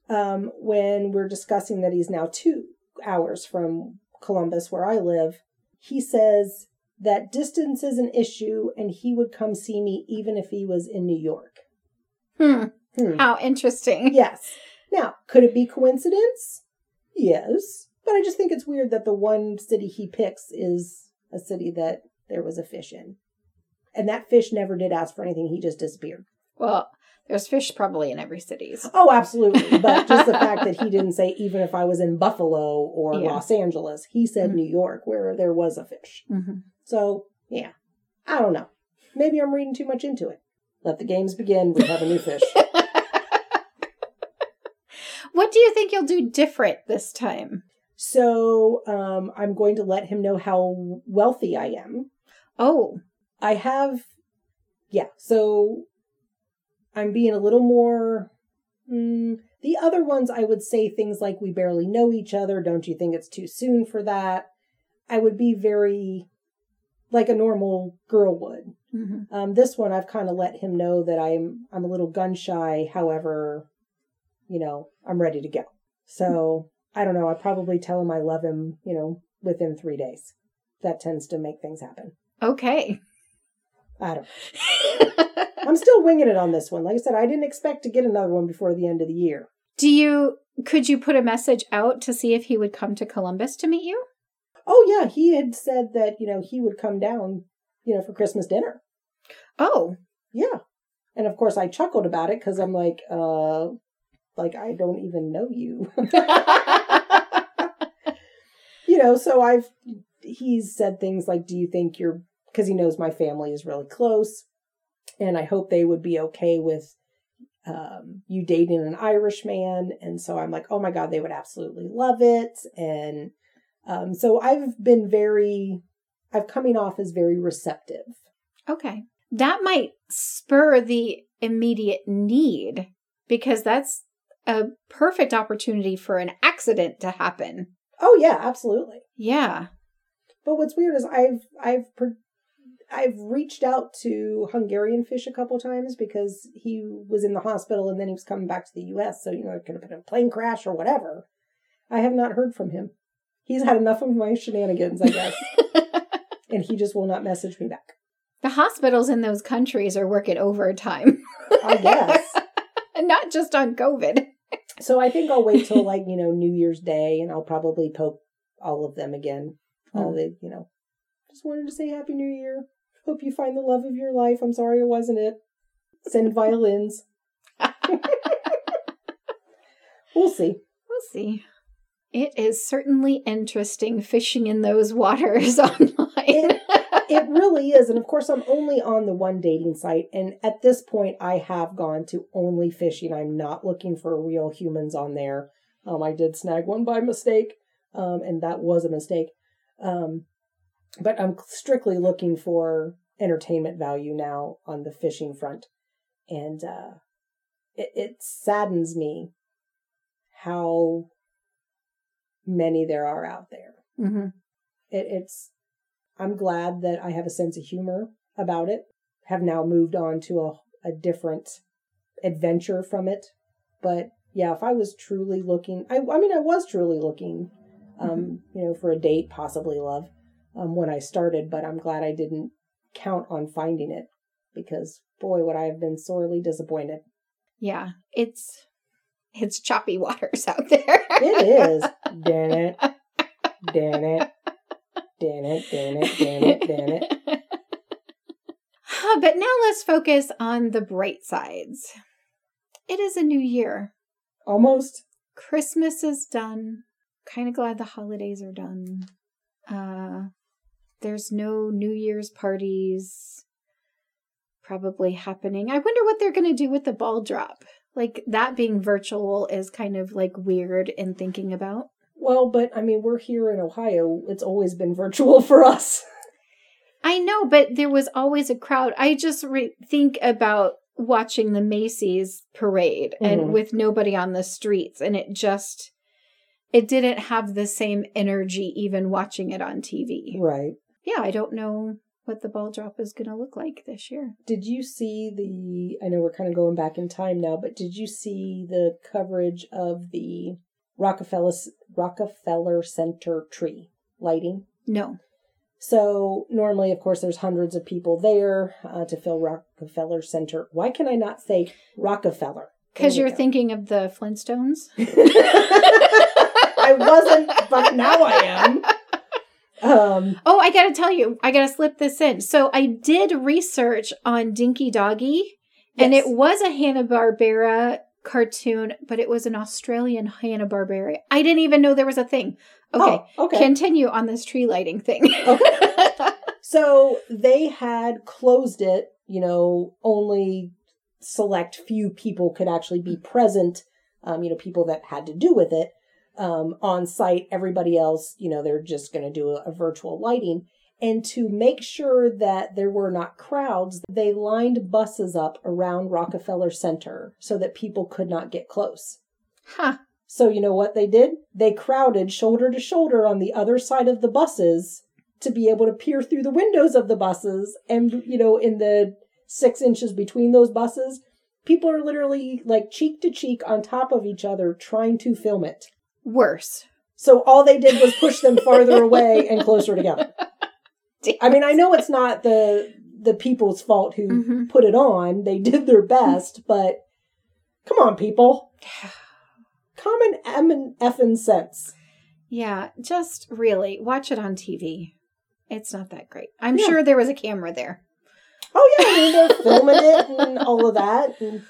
um, when we're discussing that he's now two hours from Columbus, where I live, he says that distance is an issue and he would come see me even if he was in New York. Hmm. hmm. How interesting. Yes. Now, could it be coincidence? Yes. But I just think it's weird that the one city he picks is a city that there was a fish in. And that fish never did ask for anything, he just disappeared. Well, there's fish probably in every city. Oh, absolutely. But just the fact that he didn't say even if I was in Buffalo or yeah. Los Angeles, he said mm-hmm. New York where there was a fish. Mm-hmm. So, yeah. I don't know. Maybe I'm reading too much into it. Let the games begin. We have a new fish. what do you think you'll do different this time? So, um, I'm going to let him know how wealthy I am. Oh. I have, yeah. So I'm being a little more. Mm, the other ones, I would say things like, we barely know each other. Don't you think it's too soon for that? I would be very like a normal girl would. Mm-hmm. Um, this one, I've kind of let him know that I'm I'm a little gun shy. However, you know, I'm ready to go. So I don't know. I probably tell him I love him. You know, within three days. That tends to make things happen. Okay. I don't. I'm still winging it on this one. Like I said, I didn't expect to get another one before the end of the year. Do you could you put a message out to see if he would come to Columbus to meet you? Oh yeah, he had said that, you know, he would come down, you know, for Christmas dinner. Oh. Yeah. And of course I chuckled about it cuz I'm like, uh like I don't even know you. you know, so I've he's said things like do you think you're because he knows my family is really close and I hope they would be okay with um, you dating an Irish man. And so I'm like, oh my God, they would absolutely love it. And um, so I've been very, I've coming off as very receptive. Okay. That might spur the immediate need because that's a perfect opportunity for an accident to happen. Oh yeah, absolutely. Yeah. But what's weird is I've I've I've reached out to Hungarian fish a couple times because he was in the hospital and then he was coming back to the U.S. So you know it could have been a plane crash or whatever. I have not heard from him. He's had enough of my shenanigans, I guess, and he just will not message me back. The hospitals in those countries are working overtime. I guess. and not just on COVID. So I think I'll wait till like you know New Year's Day, and I'll probably poke all of them again. All Hmm. the you know, just wanted to say Happy New Year. Hope you find the love of your life. I'm sorry it wasn't it. Send violins. we'll see. We'll see. It is certainly interesting fishing in those waters online. It, it really is, and of course I'm only on the one dating site, and at this point I have gone to only fishing. I'm not looking for real humans on there. Um, I did snag one by mistake, um, and that was a mistake. Um, but I'm strictly looking for entertainment value now on the fishing front, and uh, it, it saddens me how many there are out there. hmm It, it's I'm glad that I have a sense of humor about it. Have now moved on to a, a different adventure from it. But yeah, if I was truly looking, I, I mean, I was truly looking, um, you know, for a date, possibly love, um, when I started. But I'm glad I didn't count on finding it because boy, would I have been sorely disappointed. Yeah, it's it's choppy waters out there. It is. Damn it. Damn it. Damn it. Damn it. Damn it. Damn it. But now let's focus on the bright sides. It is a new year. Almost. Christmas is done. Kind of glad the holidays are done. Uh there's no New Year's parties probably happening. I wonder what they're going to do with the ball drop. Like that being virtual is kind of like weird in thinking about. Well, but I mean, we're here in Ohio. It's always been virtual for us. I know, but there was always a crowd. I just re- think about watching the Macy's parade Mhm. and with nobody on the streets and it just it didn't have the same energy even watching it on TV. Right. Yeah, I don't know what the ball drop is going to look like this year. Did you see the? I know we're kind of going back in time now, but did you see the coverage of the Rockefeller Rockefeller Center tree lighting? No. So normally, of course, there's hundreds of people there uh, to fill Rockefeller Center. Why can I not say Rockefeller? Cuz you're go. thinking of the Flintstones? I wasn't, but now I am. Um, Oh, I got to tell you, I got to slip this in. So I did research on Dinky Doggy and it was a Hanna-Barbera cartoon, but it was an Australian Hanna-Barbera. I didn't even know there was a thing. Okay. Oh, okay. Continue on this tree lighting thing. Okay. So they had closed it, you know, only select few people could actually be present, um, you know, people that had to do with it um, on site. Everybody else, you know, they're just going to do a, a virtual lighting. And to make sure that there were not crowds, they lined buses up around Rockefeller Center so that people could not get close. huh. So you know what they did? They crowded shoulder to shoulder on the other side of the buses to be able to peer through the windows of the buses and you know in the 6 inches between those buses people are literally like cheek to cheek on top of each other trying to film it. Worse. So all they did was push them farther away and closer together. I mean, I know it's not the the people's fault who Mhm. put it on. They did their best, but come on people. Common M and effing sense. Yeah, just really watch it on TV. It's not that great. I'm Yeah. sure there was a camera there. Oh yeah, I mean they're filming it and all of that. And,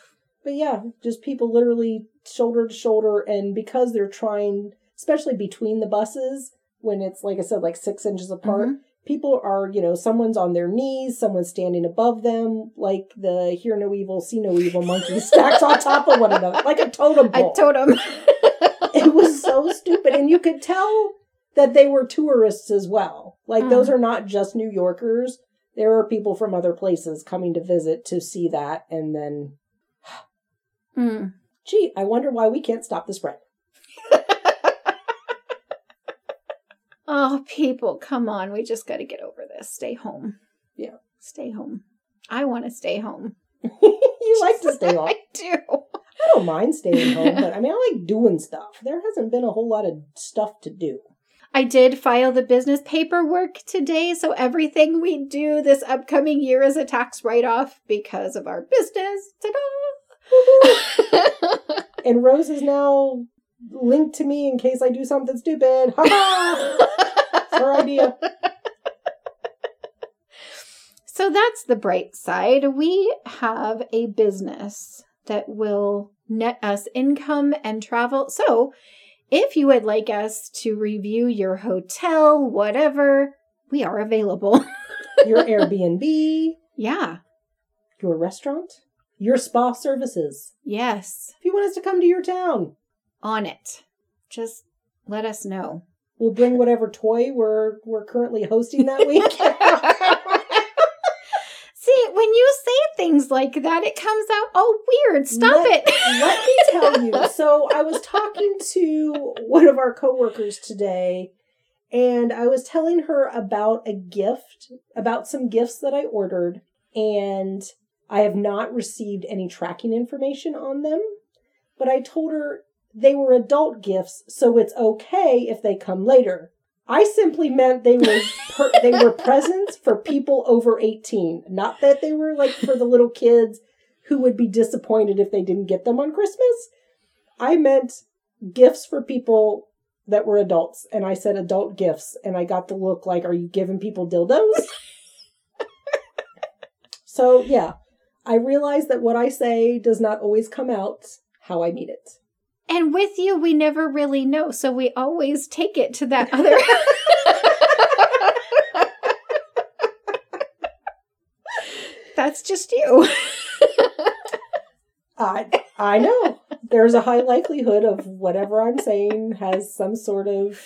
but yeah, just people literally shoulder to shoulder, and because they're trying, especially between the buses, when it's like I said, like six inches apart, Mhm. People are you know someone's on their knees, someone's standing above them, like the hear no evil, see no evil monkey stacks on top of one another, like a totem I pole. told him. it was so stupid, and you could tell that they were tourists as well. Like those Mm. are not just New Yorkers. There are people from other places coming to visit to see that, and then Mm. Gee, I wonder why we can't stop the spread. Oh, people, come on. We just got to get over this. Stay home. Yeah. Stay home. I want to stay home. you like to stay home. I do. I don't mind staying home, but I mean, I like doing stuff. There hasn't been a whole lot of stuff to do. I did file the business paperwork today, so everything we do this upcoming year is a tax write off because of our business. Ta-da! And Rose is now linked to me in case I do something stupid. Ha her idea. So that's the bright side. We have a business that will net us income and travel. So if you would like us to review your hotel, whatever, we are available. Your Airbnb, yeah. your restaurant, your spa services. Yes. If you want us to come to your town, On it. Just let us know. we'll bring whatever toy we're we're currently hosting that week. See, when you say things like that, it comes out all weird. Stop Let- it. Let me tell you. So I was talking to one of our coworkers today, and I was telling her about a gift, about some gifts that I ordered, and I have not received any tracking information on them. But I told her they were adult gifts, so it's okay if they come later. I simply meant they were per- they were presents for people over 18, not that they were like for the little kids who would be disappointed if they didn't get them on Christmas. I meant gifts for people that were adults, and I said adult gifts, and I got the look like, are you giving people dildos? so, yeah, I realize that what I say does not always come out how I mean it. And with you, we never really know. So we always take it to that other. That's just you. I I know. There's a high likelihood of whatever I'm saying has some sort of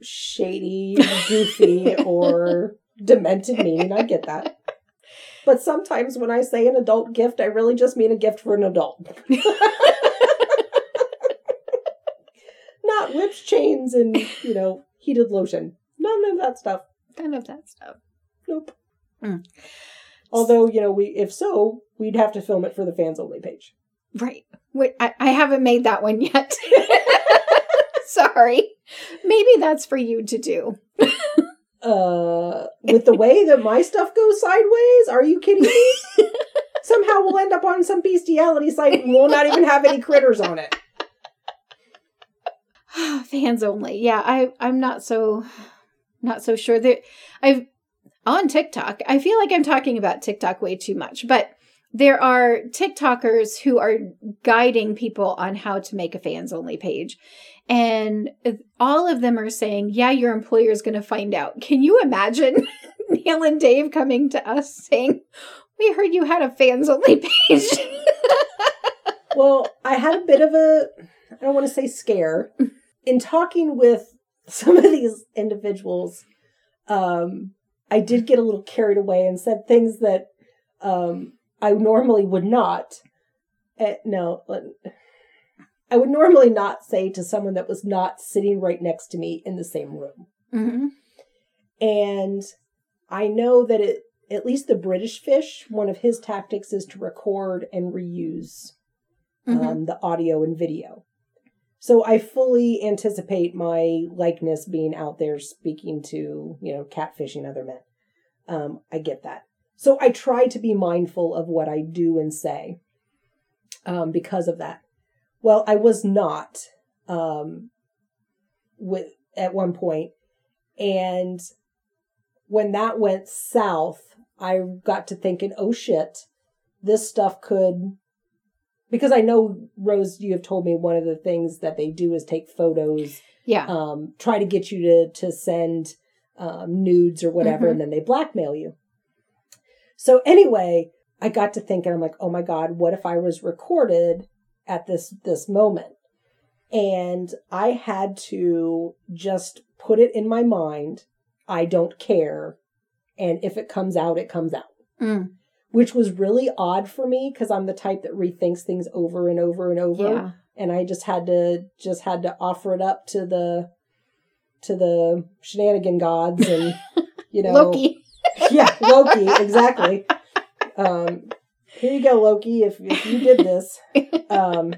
shady, goofy, or demented meaning. I get that. But sometimes when I say an adult gift, I really just mean a gift for an adult. Not whips, chains, and, you know, heated lotion. None of that stuff. None of that stuff. Nope. Mm. Although, you know, we if so, we'd have to film it for the fans only page. Right. Wait, I, I haven't made that one yet. Sorry. Maybe that's for you to do. uh with the way that my stuff goes sideways are you kidding me somehow we'll end up on some bestiality site and we'll not even have any critters on it Fans only. Yeah, I I'm not so not so sure that I've on TikTok. I feel like I'm talking about TikTok way too much, but there are TikTokers who are guiding people on how to make a fans only page. And all of them are saying, yeah, your employer is going to find out. Can you imagine Neil and Dave coming to us saying, we heard you had a fans only page? well i had a bit of a i don't want to say scare in talking with some of these individuals um i did get a little carried away and said things that um i normally would not uh, no i would normally not say to someone that was not sitting right next to me in the same room Mhm. And I know that it, at least the British fish, one of his tactics is to record and reuse Mhm. um, the audio and video. So I fully anticipate my likeness being out there speaking to, you know, catfishing other men. Um, I get that. So I try to be mindful of what I do and say um, because of that. Well, I was not um, with at one point, and when that went south, I got to thinking, oh shit, this stuff could. Because I know, Rose, you have told me one of the things that they do is take photos, Yeah. um, try to get you to, to send um, nudes or whatever, Mhm. and then they blackmail you. So, anyway, I got to thinking, I'm like, oh my God, what if I was recorded at this this moment? And I had to just put it in my mind I don't care. And if it comes out, it comes out. Mm. Which was really odd for me because I'm the type that rethinks things over and over and over. Yeah. And I just had to just had to offer it up to the to the shenanigan gods and you know Loki. yeah, Loki, exactly. Um, here you go, Loki. If if you did this, um,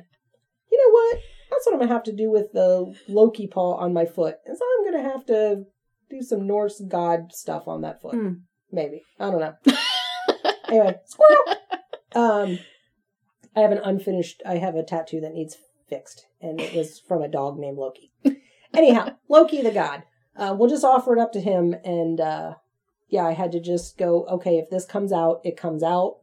you know what? That's what I'm gonna have to do with the Loki paw on my foot. Is so I'm gonna have to do some Norse god stuff on that foot. Hmm. Maybe I don't know. Anyway, squirrel. Um, I have an unfinished. I have a tattoo that needs fixed, and it was from a dog named Loki. Anyhow, Loki the god. Uh, we'll just offer it up to him, and uh, yeah, I had to just go. Okay, if this comes out, it comes out.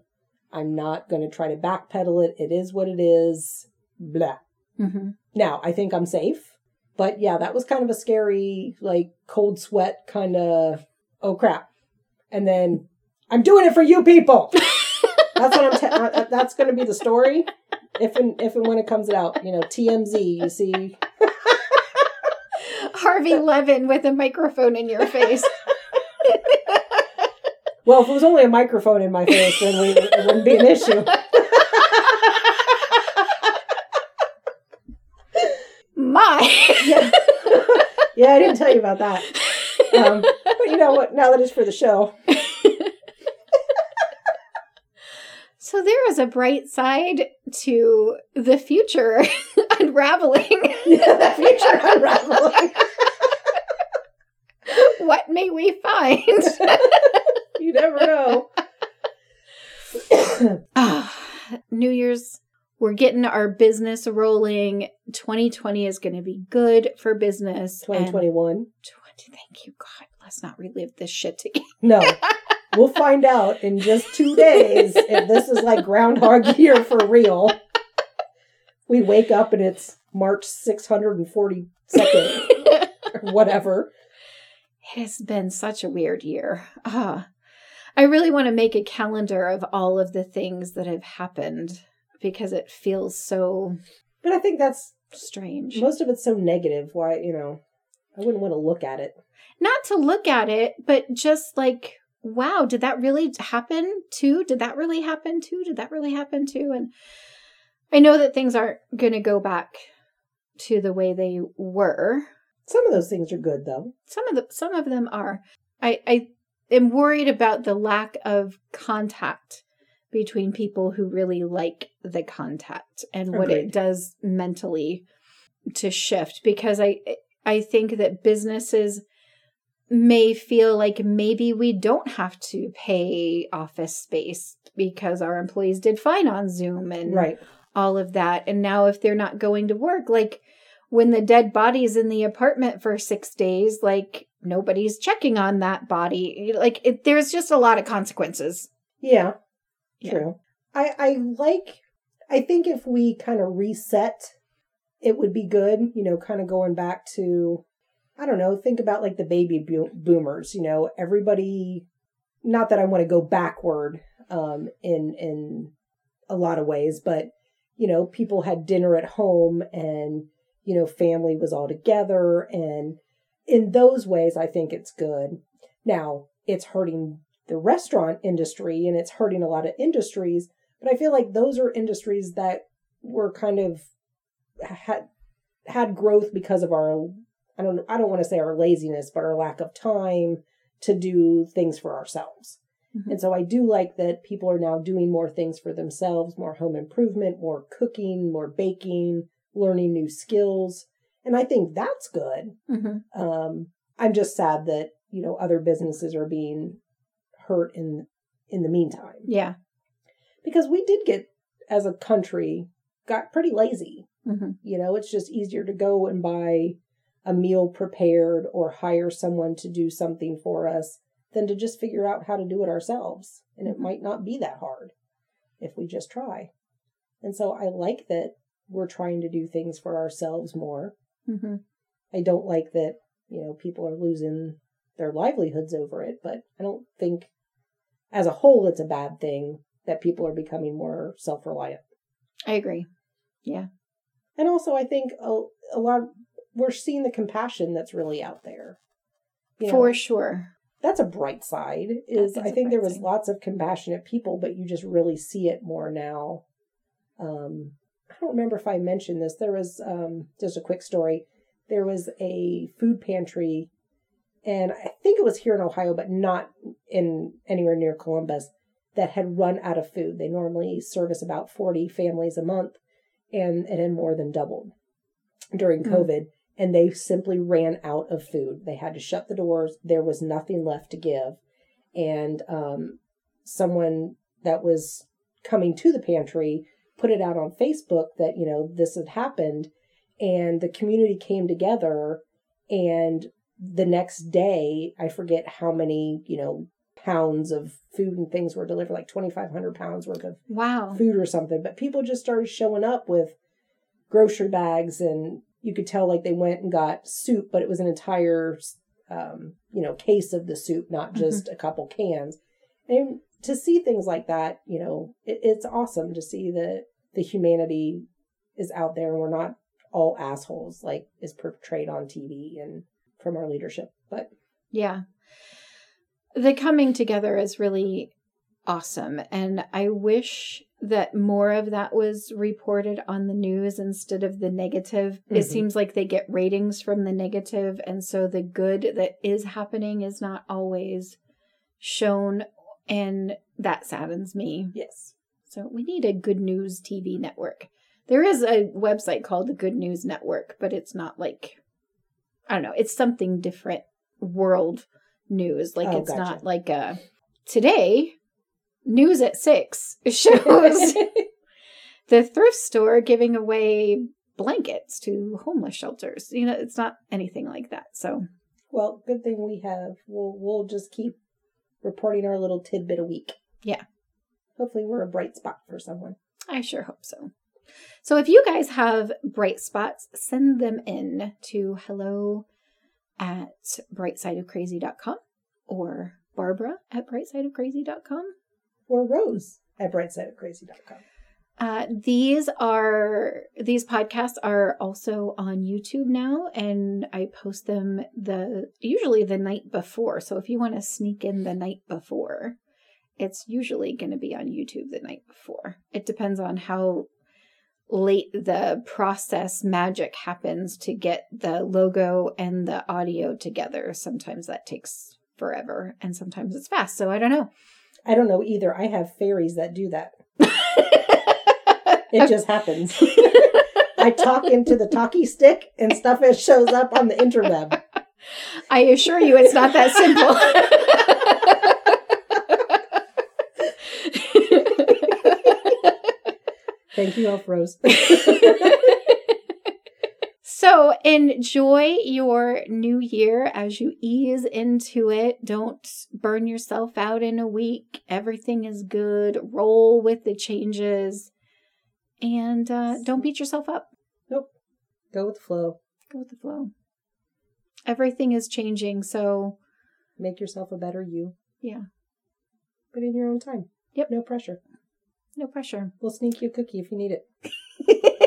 I'm not going to try to backpedal it. It is what it is. Blah. hmm Now, I think I'm safe. But yeah, that was kind of a scary, like cold sweat kind of, oh crap. And then I'm doing it for you people. that's what I'm, te- uh, uh, that's going to be the story. If and, if and when it comes out, you know, TMZ, you see. Harvey Levin with a microphone in your face. Well, if it was only a microphone in my face, then we, it wouldn't be an issue. My. Yeah. yeah, I didn't tell you about that. Um, but you know what? Now that it's for the show. So there is a bright side to the future unraveling. The future unraveling. what may we find? you never know. Ah, New Year's, we're getting our business rolling. 2020 is going to be good for business. and 2021. 20, thank you, God. Let's not relive this shit again. No. We'll find out in just two days if this is like Groundhog Year for real. We wake up and it's March 642nd whatever. It has been such a weird year. Ah, I really want to make a calendar of all of the things that have happened because it feels so But I think that's strange. most of it's so negative. Why, you know, I wouldn't want to look at it. Not to look at it, but just like, wow, did that really happen too? Did that really happen too? Did that really happen too? And I know that things aren't going to go back to the way they were. Some of those things are good though. Some of the some of them are. I I am worried about the lack of contact between people who really like the contact and what it does mentally to shift because I I think that businesses may feel like maybe we don't have to pay office space because our employees did fine on Zoom and Right. all of that. And now, if they're not going to work, like when the dead body's in the apartment for six days, like nobody's checking on that body. Like it, there's just a lot of consequences. Yeah. Yeah. True. I I like I think if we kind of reset it would be good, you know, kind of going back to I don't know, think about like the baby boomers, you know, everybody not that I want to go backward um in in a lot of ways, but you know, people had dinner at home and you know, family was all together and in those ways I think it's good. Now, it's hurting the restaurant industry and it's hurting a lot of industries, but I feel like those are industries that were kind of had had growth because of our I don't I don't want to say our laziness, but our lack of time to do things for ourselves. Mhm. And so I do like that people are now doing more things for themselves, more home improvement, more cooking, more baking, learning new skills. And I think that's good. hmm Um, I'm just sad that, you know, other businesses are being hurt in in the meantime. Yeah. Because we did get as a country got pretty lazy. hmm You know, it's just easier to go and buy a meal prepared or hire someone to do something for us than to just figure out how to do it ourselves. And it Mhm. might not be that hard if we just try. And so I like that we're trying to do things for ourselves more. hmm I don't like that, you know, people are losing their livelihoods over it, but I don't think as a whole it's a bad thing that people are becoming more self reliant. I agree. Yeah. And also, I think a, a lot, we're seeing the compassion that's really out there. You know, For sure. that's a bright side. Is, I think there was side. lots of compassionate people, but you just really see it more now. Um, I don't remember if I mentioned this. There was um, just a quick story. There was a food pantry, and I think it was here in Ohio, but not in anywhere near Columbus, that had run out of food. They normally service about 40 families a month, and it had more than doubled during Mm. And they simply ran out of food. They had to shut the doors. There was nothing left to give. And um, someone that was coming to the pantry put it out on Facebook that, you know, this had happened. And the community came together. And the next day, I forget how many, you know, pounds of food and things were delivered, like 2,500 pounds worth of Wow. food or something. But people just started showing up with grocery bags, and you could tell like they went and got soup, but it was an entire, um, you know, case of the soup, not just a couple cans. And to see things like that, you know, it, it's awesome to see that the humanity is out there, and we're not all assholes like is portrayed on TV and from our leadership. But Yeah. The coming together is really awesome. And I wish that more of that was reported on the news instead of the negative. It Mhm. seems like they get ratings from the negative, And so the good that is happening is not always shown. And that saddens me. yes, So we need a good news TV network. There is a website called the Good News Network, but it's not like I don't know, it's something different world news. Like Oh, it's gotcha. not like a today news at 6 shows the thrift store giving away blankets to homeless shelters. You know, it's not anything like that. So, well, good thing we have. We'll we'll just keep reporting our little tidbit a week. Yeah. Hopefully, we're a bright spot for someone. I sure hope so. So if you guys have bright spots, send them in to hello at brightsideofcrazy.com or Barbara at brightsideofcrazy.com. Or Rose at brightsideofcrazy.com. Uh, these are these podcasts are also on YouTube now, and I post them the usually the night before. So if you want to sneak in the night before, it's usually going to be on YouTube the night before. It depends on how late the process magic happens to get the logo and the audio together. Sometimes that takes forever, and sometimes it's fast. So I don't know. I don't know either. I have fairies that do that. It just happens. I talk into the talkie stick and stuff it shows up on the interweb. I assure you, it's not that simple. Thank you, Elf Rose. enjoy your new year as you ease into it. Don't burn yourself out in a week. Everything is good. Roll with the changes. And uh, don't beat yourself up. nope. Go with the flow. Go with the flow. Everything is changing. So, Make yourself a better you. yeah, But in your own time. Yep. No pressure. no pressure. We'll sneak you a cookie if you need it.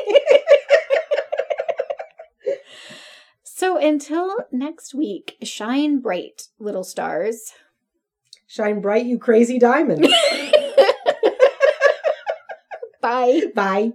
So until next week, shine bright, little stars. Shine bright, you crazy diamond. Bye. Bye.